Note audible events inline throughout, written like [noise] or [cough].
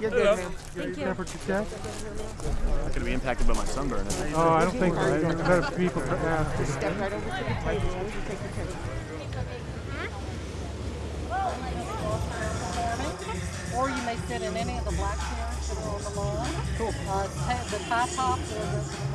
You're good, man. Thank you. Temperature check. Not gonna be impacted by my sunburn. is it? Oh, I don't think so. I think better people. Uh, Step right over to the table. Take your picture. Or you may sit in any of the black chairs that are on the lawn. Cool. Uh, the tie top or the,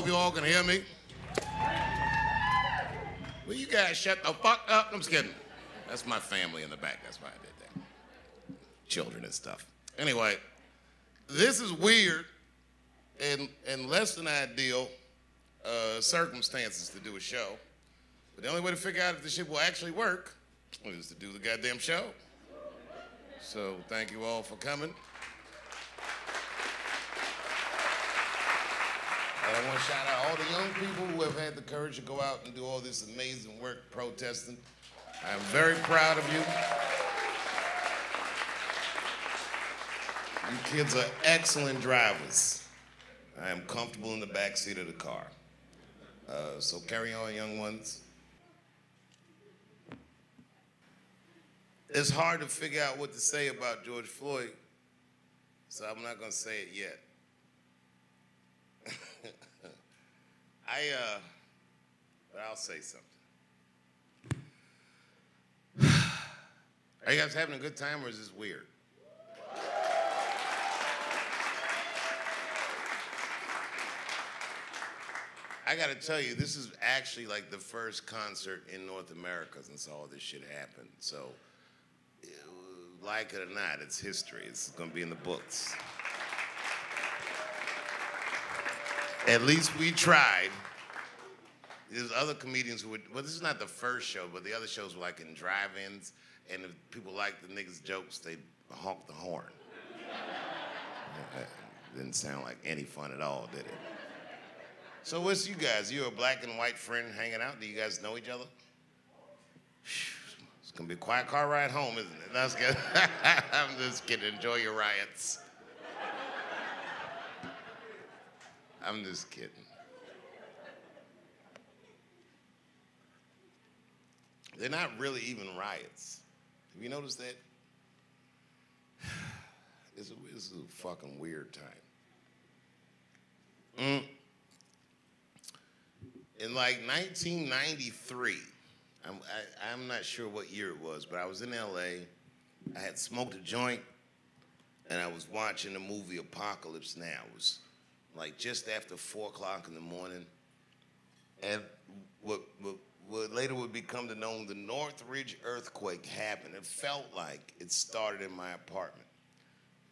hope you all can hear me. Will you guys shut the fuck up? I'm just kidding. That's my family in the back. That's why I did that. Children and stuff. Anyway, this is weird and, and less than ideal uh, circumstances to do a show. But the only way to figure out if this shit will actually work is to do the goddamn show. So thank you all for coming. And I want to shout out all the young people who have had the courage to go out and do all this amazing work protesting. I am very proud of you. You kids are excellent drivers. I am comfortable in the back seat of the car. Uh, so carry on, young ones. It's hard to figure out what to say about George Floyd, so I'm not going to say it yet. [laughs] I, uh, but I'll say something. [sighs] Are you guys having a good time or is this weird? I gotta tell you, this is actually like the first concert in North America since all this shit happened. So, uh, like it or not, it's history. It's gonna be in the books. At least we tried. There's other comedians who would, well, this is not the first show, but the other shows were like in drive ins, and if people liked the niggas' jokes, they honk the horn. Didn't sound like any fun at all, did it? So, what's you guys? You a black and white friend hanging out? Do you guys know each other? It's gonna be a quiet car ride home, isn't it? That's good. I'm just kidding. Enjoy your riots. I'm just kidding. They're not really even riots. Have you noticed that? [sighs] A, it's a fucking weird time. Mm. In like 1993, I'm, I, I'm not sure what year it was, but I was in LA. I had smoked a joint, and I was watching the movie Apocalypse Now. It was like just after four o'clock in the morning, and what, what, what later would become to known the Northridge earthquake happened. It felt like it started in my apartment.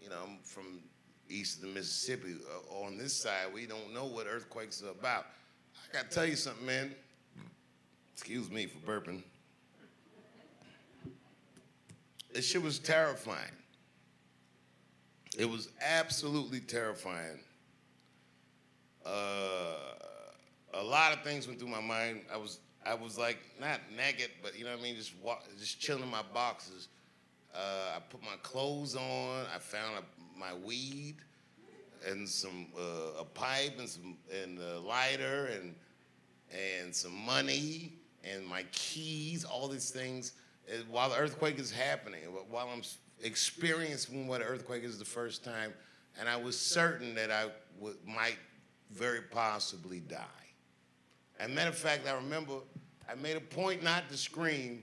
You know, I'm from east of the Mississippi. Uh, on this side, we don't know what earthquakes are about. I gotta tell you something, man. Excuse me for burping. This shit was terrifying. It was absolutely terrifying. Uh, a lot of things went through my mind. I was, I was like not naked, but you know what I mean, just walk, just chilling in my boxes. Uh, I put my clothes on. I found a, my weed and some uh, a pipe and some and a lighter and and some money and my keys. All these things while the earthquake is happening. While I'm experiencing what an earthquake is the first time, and I was certain that I would, might very possibly die. As a matter of fact, I remember I made a point not to scream,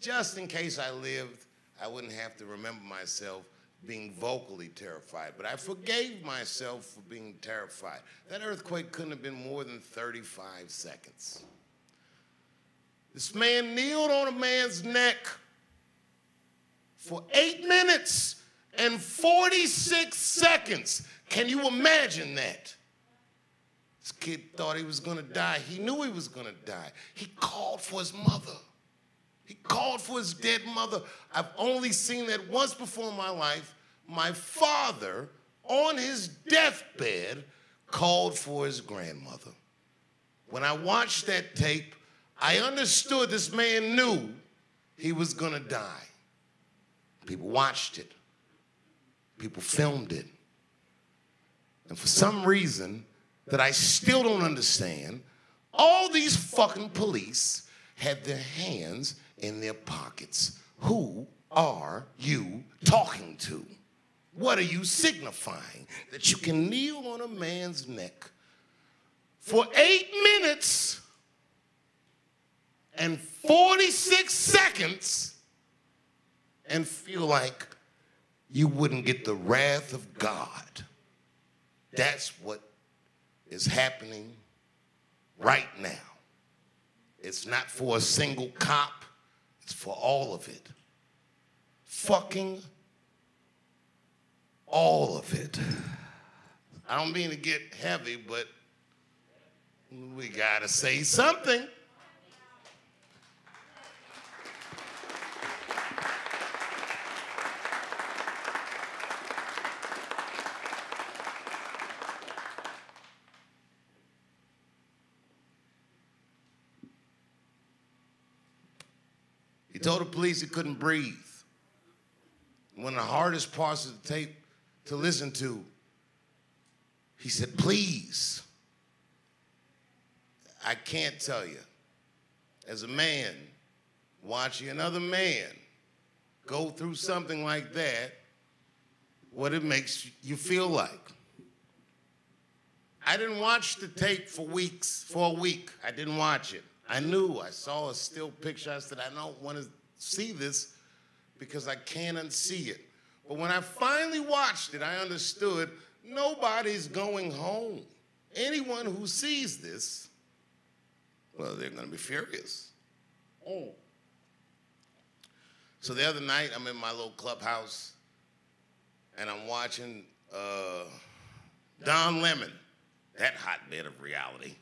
just in case I lived, I wouldn't have to remember myself being vocally terrified. But I forgave myself for being terrified. That earthquake couldn't have been more than 35 seconds. This man kneeled on a man's neck for eight minutes and 46 seconds. Can you imagine that? This kid thought he was gonna die. He knew he was gonna die. He called for his mother. He called for his dead mother. I've only seen that once before in my life my father, on his deathbed, called for his grandmother. When I watched that tape, I understood this man knew he was gonna die. People watched it, people filmed it. And for some reason that I still don't understand, all these fucking police had their hands in their pockets. Who are you talking to? What are you signifying? That you can kneel on a man's neck for eight minutes and 46 seconds and feel like you wouldn't get the wrath of God. That's what is happening right now. It's not for a single cop, it's for all of it. Fucking all of it. I don't mean to get heavy, but we gotta say something. He told the police he couldn't breathe. One of the hardest parts of the tape to listen to, he said, Please, I can't tell you, as a man watching another man go through something like that, what it makes you feel like. I didn't watch the tape for weeks, for a week. I didn't watch it. I knew, I saw a still picture. I said, I don't want to see this because I can't unsee it. But when I finally watched it, I understood nobody's going home. Anyone who sees this, well, they're going to be furious. Oh. So the other night, I'm in my little clubhouse and I'm watching uh, Don Lemon, that hotbed of reality.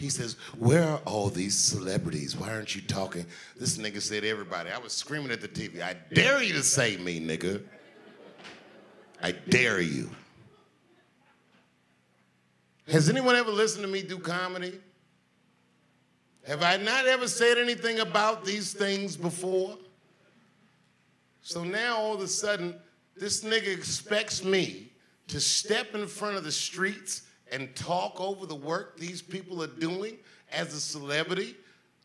He says, Where are all these celebrities? Why aren't you talking? This nigga said, Everybody. I was screaming at the TV. I dare you to say me, nigga. I dare you. Has anyone ever listened to me do comedy? Have I not ever said anything about these things before? So now all of a sudden, this nigga expects me to step in front of the streets and talk over the work these people are doing as a celebrity?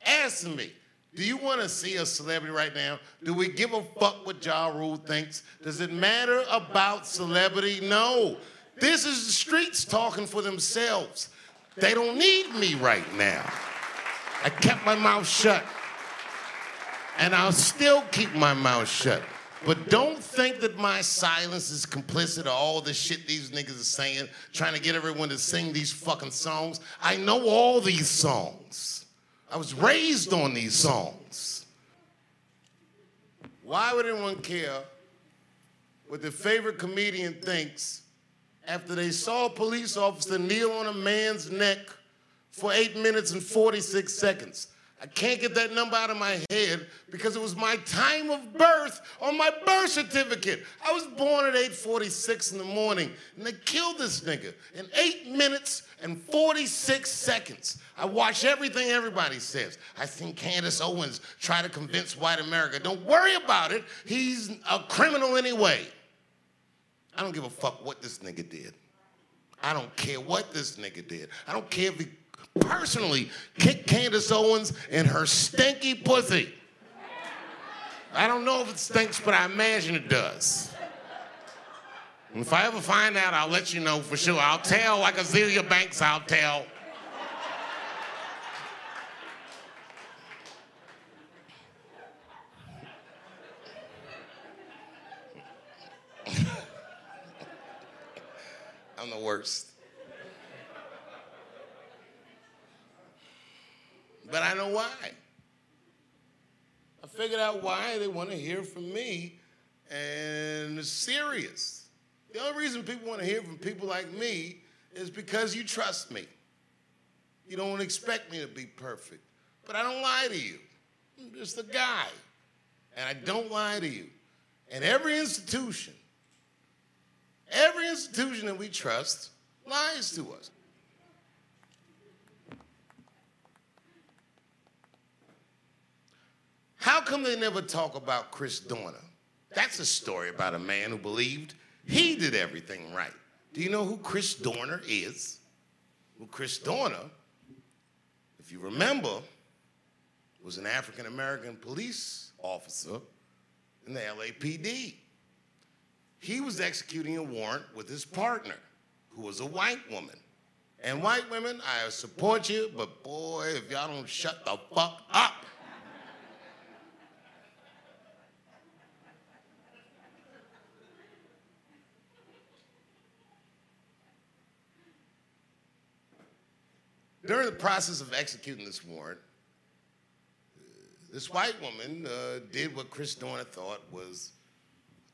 Ask me. Do you want to see a celebrity right now? Do we give a fuck what Ja Rule thinks? Does it matter about celebrity? No. This is the streets talking for themselves. They don't need me right now. I kept my mouth shut. And I'll still keep my mouth shut. But don't think that my silence is complicit of all the shit these niggas are saying, trying to get everyone to sing these fucking songs. I know all these songs. I was raised on these songs. Why would anyone care what their favorite comedian thinks after they saw a police officer kneel on a man's neck for eight minutes and 46 seconds? I can't get that number out of my head because it was my time of birth on my birth certificate. I was born at 8:46 in the morning, and they killed this nigga in eight minutes and 46 seconds. I watch everything everybody says. I think Candace Owens try to convince white America, don't worry about it. He's a criminal anyway. I don't give a fuck what this nigga did. I don't care what this nigga did. I don't care if he personally kick Candace Owens in her stinky pussy. I don't know if it stinks, but I imagine it does. And if I ever find out, I'll let you know for sure. I'll tell like Azealia Banks, I'll tell. [laughs] I'm the worst. But I know why. I figured out why they want to hear from me, and it's serious. The only reason people want to hear from people like me is because you trust me. You don't expect me to be perfect. But I don't lie to you. I'm just a guy. And I don't lie to you. And every institution, every institution that we trust lies to us. How come they never talk about Chris Dorner? That's a story about a man who believed he did everything right. Do you know who Chris Dorner is? Well, Chris Dorner, if you remember, was an African American police officer in the LAPD. He was executing a warrant with his partner, who was a white woman. And white women, I support you, but boy, if y'all don't shut the fuck up. During the process of executing this warrant, this white woman uh, did what Chris Dorner thought was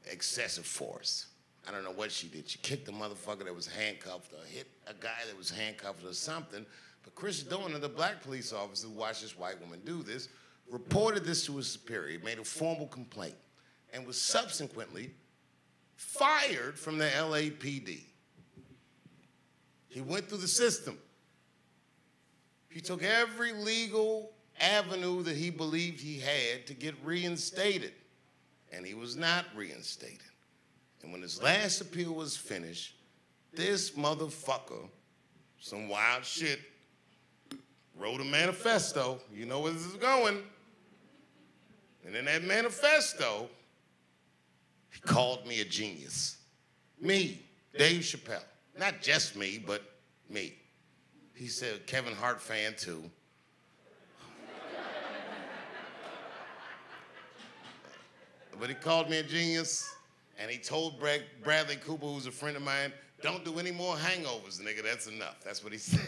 excessive force. I don't know what she did. She kicked a motherfucker that was handcuffed or hit a guy that was handcuffed or something. But Chris Dorner, the black police officer who watched this white woman do this, reported this to his superior, made a formal complaint, and was subsequently fired from the LAPD. He went through the system. He took every legal avenue that he believed he had to get reinstated, and he was not reinstated. And when his last appeal was finished, this motherfucker, some wild shit, wrote a manifesto. You know where this is going. And in that manifesto, he called me a genius. Me, Dave Chappelle. Not just me, but me. He said, Kevin Hart fan too. but he called me a genius, and he told Brad- Bradley Cooper, who's a friend of mine, don't do any more hangovers, nigga. That's enough. That's what he [laughs] said.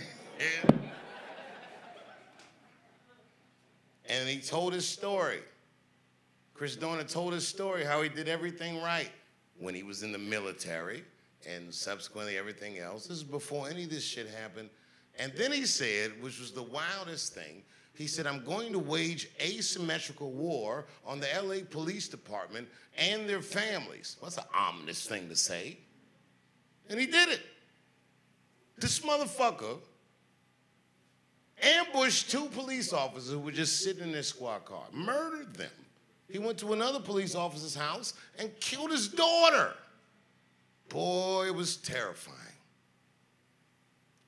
and he told his story. Chris Dorner told his story how he did everything right when he was in the military and subsequently everything else. This is before any of this shit happened. And then he said, which was the wildest thing, he said, I'm going to wage asymmetrical war on the LA Police Department and their families. What's an ominous thing to say? And he did it. This motherfucker ambushed two police officers who were just sitting in their squad car, murdered them. He went to another police officer's house and killed his daughter. Boy, it was terrifying.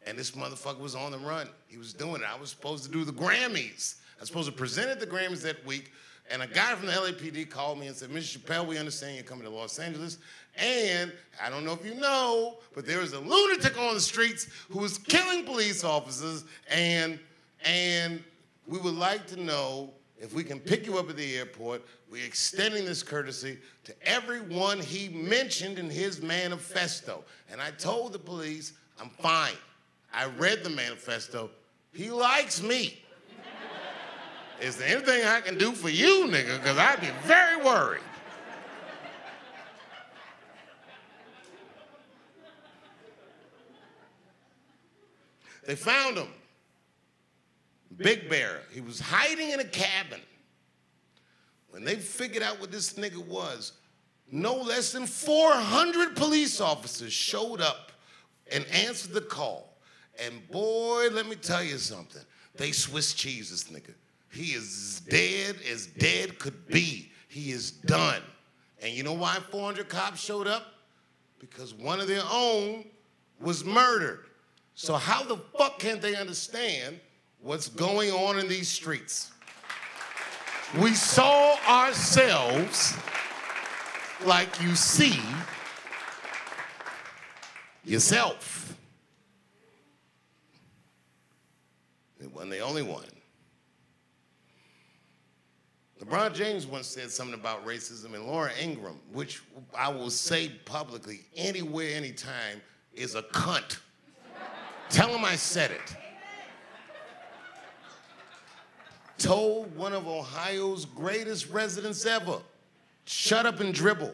And this motherfucker was on the run. He was doing it. I was supposed to do the Grammys. I was supposed to present at the Grammys that week. And a guy from the LAPD called me and said, Mr. Chappelle, we understand you're coming to Los Angeles. And I don't know if you know, but there is a lunatic on the streets who is killing police officers. And, and we would like to know if we can pick you up at the airport. We're extending this courtesy to everyone he mentioned in his manifesto. And I told the police, I'm fine. I read the manifesto. He likes me. Is there anything I can do for you, nigga? Because I'd be very worried. They found him. Big Bear. He was hiding in a cabin. When they figured out what this nigga was, no less than 400 police officers showed up and answered the call. And boy, let me tell you something. They Swiss cheese this nigga. He is dead as dead could be. He is done. And you know why 400 cops showed up? Because one of their own was murdered. So how the fuck can they understand what's going on in these streets? We saw ourselves like you see yourself. Wasn't the only one. LeBron James once said something about racism, and Laura Ingraham, which I will say publicly anywhere, anytime, is a cunt. Tell him I said it. Told one of Ohio's greatest residents ever, shut up and dribble.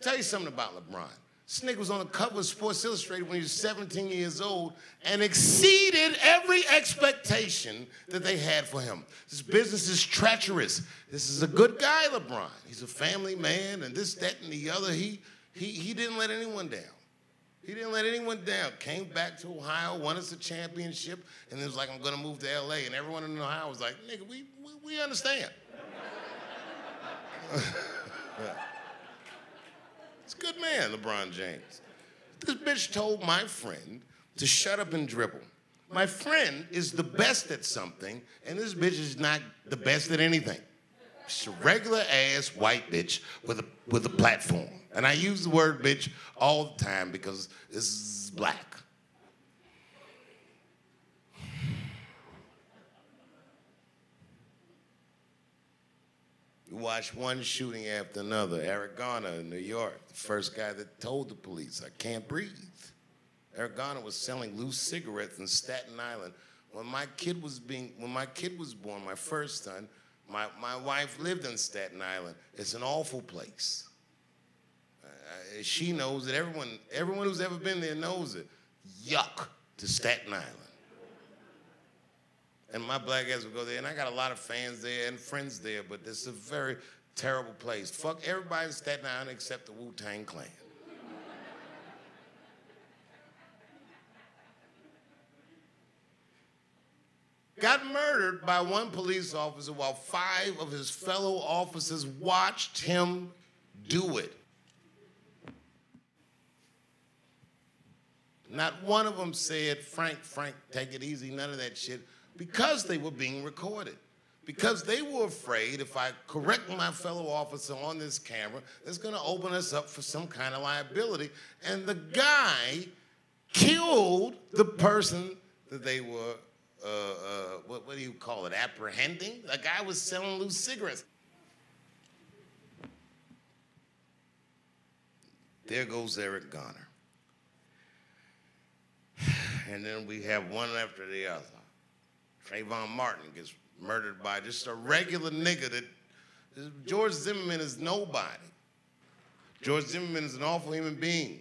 Tell you something about LeBron. Nigga was on the cover of Sports Illustrated when he was 17 years old and exceeded every expectation that they had for him. This business is treacherous. This is a good guy, LeBron. He's a family man and this, that, and the other. He, he, he didn't let anyone down. He didn't let anyone down. Came back to Ohio, won us a championship, and it was like, I'm gonna move to LA. And everyone in Ohio was like, nigga, we, we, we understand. [laughs] [laughs] It's a good man, LeBron James. This bitch told my friend to shut up and dribble. My friend is the best at something, and this bitch is not the best at anything. She's a regular ass white bitch with a with a platform. And I use the word bitch all the time because this is black. You watch one shooting after another. Eric Garner in New York, the first guy that told the police, I can't breathe. Eric Garner was selling loose cigarettes in Staten Island. When my kid was being, when my kid was born, my first son, my, my wife lived in Staten Island. It's an awful place. Uh, she knows it. Everyone, everyone who's ever been there knows it. Yuck to Staten Island. And my black ass would go there, and I got a lot of fans there and friends there, but it's a very terrible place. Fuck everybody in Staten Island except the Wu Tang Clan. got murdered by one police officer while five of his fellow officers watched him do it. Not one of them said, Frank, Frank, take it easy, none of that shit, because they were being recorded. Because they were afraid if I correct my fellow officer on this camera, it's gonna open us up for some kind of liability. And the guy killed the person that they were uh, uh, what, what do you call it, apprehending? The guy was selling loose cigarettes. There goes Eric Garner. [sighs] And then we have one after the other. Trayvon Martin gets murdered by just a regular nigga that George Zimmerman is nobody. George Zimmerman is an awful human being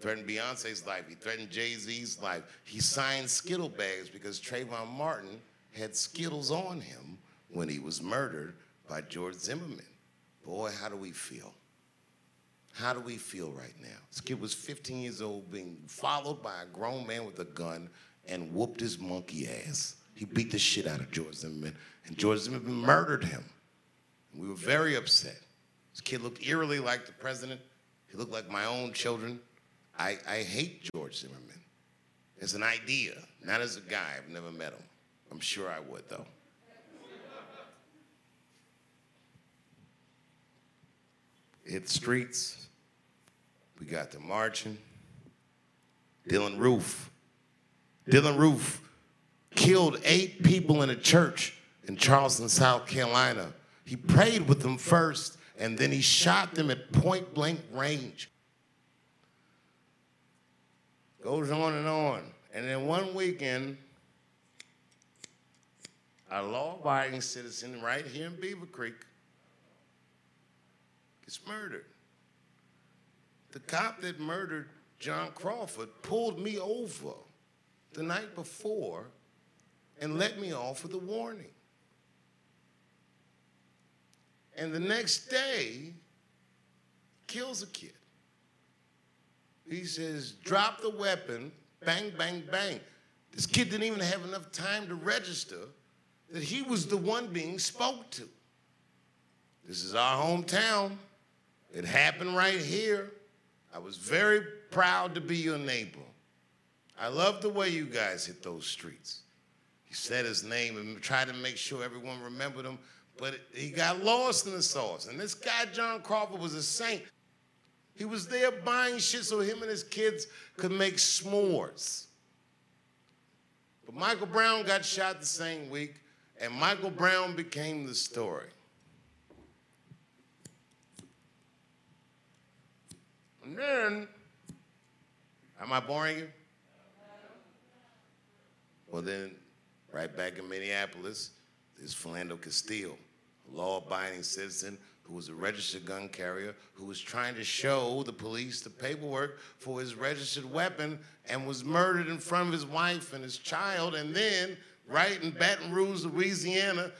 threatened Beyonce's life. He threatened Jay-Z's life. He signed Skittle bags because Trayvon Martin had Skittles on him when he was murdered by George Zimmerman. Boy, how do we feel? How do we feel right now? This kid was 15 years old being followed by a grown man with a gun and whooped his monkey ass. He beat the shit out of George Zimmerman, and George Zimmerman murdered him. And we were very upset. This kid looked eerily like the president. He looked like my own children. I, I hate George Zimmerman as an idea, not as a guy. I've never met him. I'm sure I would, though. Hit streets. We got the marching. Dylann Roof. Dylann Roof killed eight people in a church in Charleston, South Carolina. He prayed with them first, and then he shot them at point blank range goes on and on. And then one weekend, a law-abiding citizen right here in Beavercreek gets murdered. The cop that murdered John Crawford pulled me over the night before and let me off with a warning. And the next day, kills a kid. He says, drop the weapon, bang, bang, bang. This kid didn't even have enough time to register that he was the one being spoke to. This is our hometown. It happened right here. I was very proud to be your neighbor. I love the way you guys hit those streets. Said his name and tried to make sure everyone remembered him, but he got lost in the sauce. And this guy, John Crawford, was a saint. He was there buying shit so him and his kids could make s'mores. But Michael Brown got shot the same week, and Michael Brown became the story. And then, am I boring you? Well, then, right back in Minneapolis, there's Philando Castile, a law abiding citizen who was a registered gun carrier who was trying to show the police the paperwork for his registered weapon and was murdered in front of his wife and his child. And then, right in Baton Rouge, Louisiana,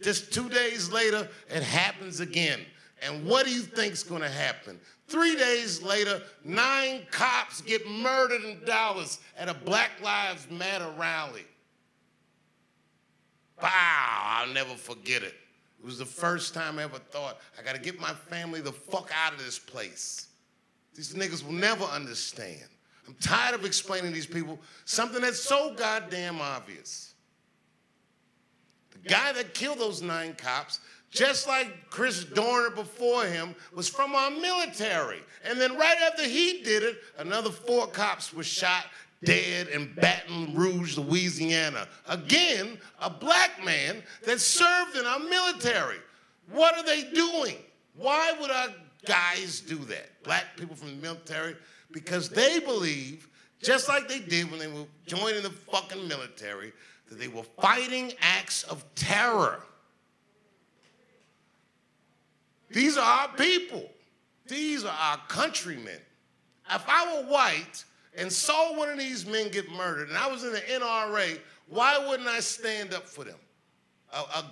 just two days later, it happens again. And what do you think's gonna happen? Three days later, nine cops get murdered in Dallas at a Black Lives Matter rally. Wow, I'll never forget it. It was the first time I ever thought, I gotta get my family the fuck out of this place. These niggas will never understand. I'm tired of explaining to these people something that's so goddamn obvious. The guy that killed those nine cops, just like Chris Dorner before him, was from our military. And then right after he did it, another four cops were shot dead in Baton Rouge, Louisiana. Again, a black man that served in our military. What are they doing? Why would our guys do that? Black people from the military? Because they believe, just like they did when they were joining the fucking military, that they were fighting acts of terror. These are our people. These are our countrymen. If I were white and saw one of these men get murdered and I was in the NRA, why wouldn't I stand up for them? A, a,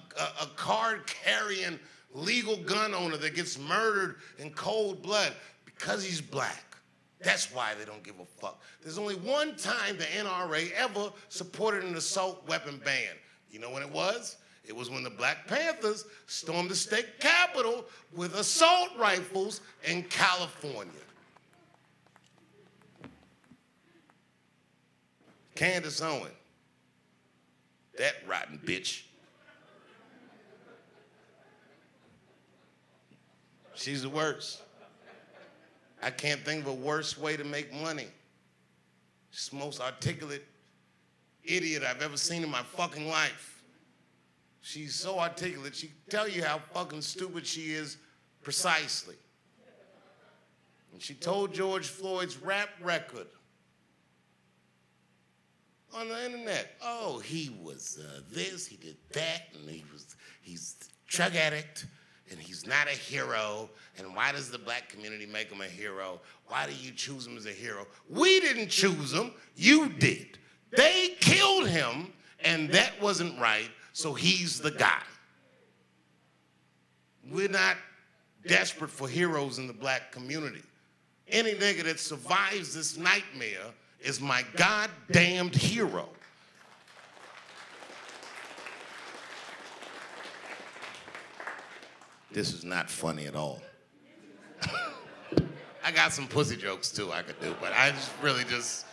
a, card carrying legal gun owner that gets murdered in cold blood because he's black. That's why they don't give a fuck. There's only one time the NRA ever supported an assault weapon ban. You know when it was? It was when the Black Panthers stormed the state capitol with assault rifles in California. Candace Owen, that rotten bitch. She's the worst. I can't think of a worse way to make money. She's the most articulate idiot I've ever seen in my fucking life. She's so articulate, she can tell you how fucking stupid she is precisely. And she told George Floyd's rap record on the internet, oh, he was uh, this, he did that, and he was, he's drug addict, and he's not a hero. And why does the black community make him a hero? Why do you choose him as a hero? We didn't choose him, you did. They killed him, and that wasn't right, so he's the guy. We're not desperate for heroes in the black community. Any nigga that survives this nightmare is my goddamned hero. This is not funny at all. [laughs] I got some pussy jokes too I could do, but I just really just.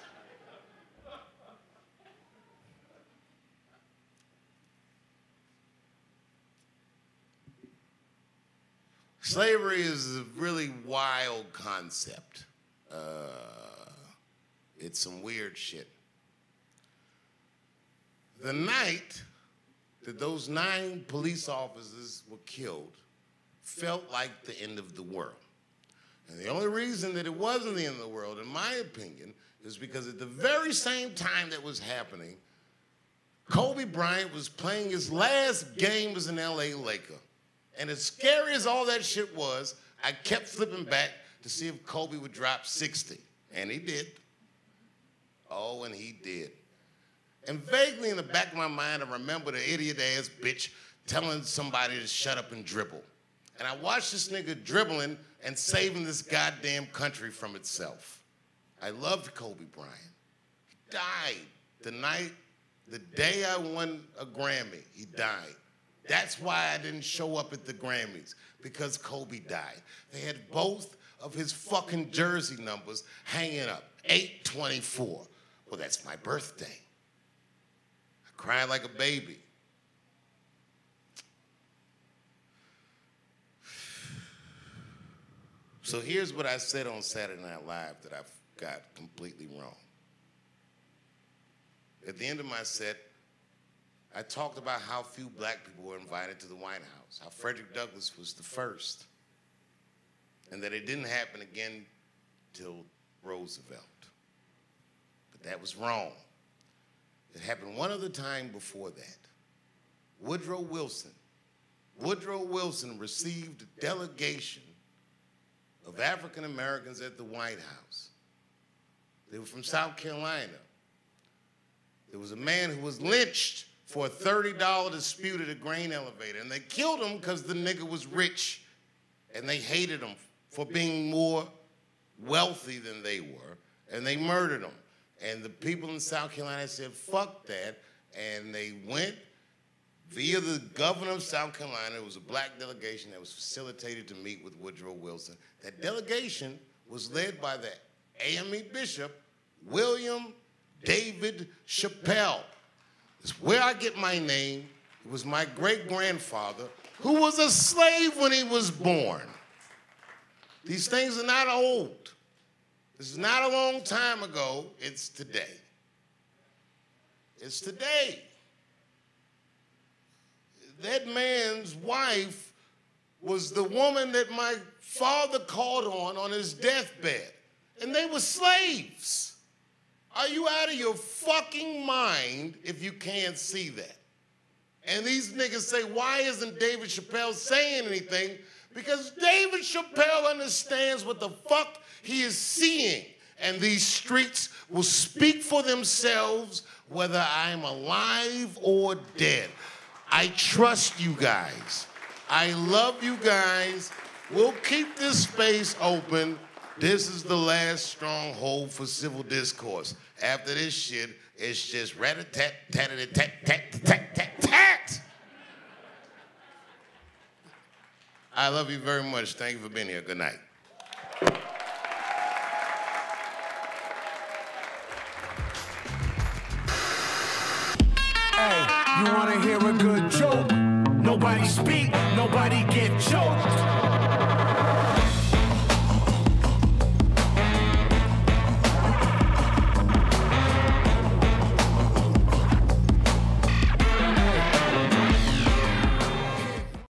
Slavery is a really wild concept. Uh, it's some weird shit. The night that those nine police officers were killed felt like the end of the world. And the only reason that it wasn't the end of the world, in my opinion, is because at the very same time that was happening, Kobe Bryant was playing his last game as an LA Laker. And as scary as all that shit was, I kept flipping back to see if Kobe would drop 60. And he did. Oh, and he did. And vaguely in the back of my mind, I remember the idiot ass bitch telling somebody to shut up and dribble. And I watched this nigga dribbling and saving this goddamn country from itself. I loved Kobe Bryant. He died the night, the day I won a Grammy, he died. That's why I didn't show up at the Grammys, because Kobe died. They had both of his fucking jersey numbers hanging up, 824. Well, that's my birthday. I cried like a baby. So here's what I said on Saturday Night Live that I've got completely wrong. At the end of my set, I talked about how few black people were invited to the White House, how Frederick Douglass was the first, and that it didn't happen again till Roosevelt. But that was wrong. It happened one other time before that. Woodrow Wilson Woodrow Wilson received a delegation of African Americans at the White House. They were from South Carolina. There was a man who was lynched for a $30 dispute at a grain elevator, and they killed him because the nigga was rich, and they hated him for being more wealthy than they were, and they murdered him. And the people in South Carolina said, fuck that, and they went via the governor of South Carolina. It was a black delegation that was facilitated to meet with Woodrow Wilson. That delegation was led by the AME Bishop, William David Chappelle. It's where I get my name. It was my great grandfather who was a slave when he was born. These things are not old. This is not a long time ago, it's today. It's today. That man's wife was the woman that my father called on on his deathbed, and they were slaves. Are you out of your fucking mind if you can't see that? And these niggas say, why isn't David Chappelle saying anything? Because David Chappelle understands what the fuck he is seeing, and these streets will speak for themselves whether I'm alive or dead. I trust you guys. I love you guys. We'll keep this space open. This is the last stronghold for civil discourse. After this shit, it's just rat a tat tat a tat tat tat tat tat. I love you very much. Thank you for being here. Good night. You wanna hear a good joke? Nobody speak, nobody get choked.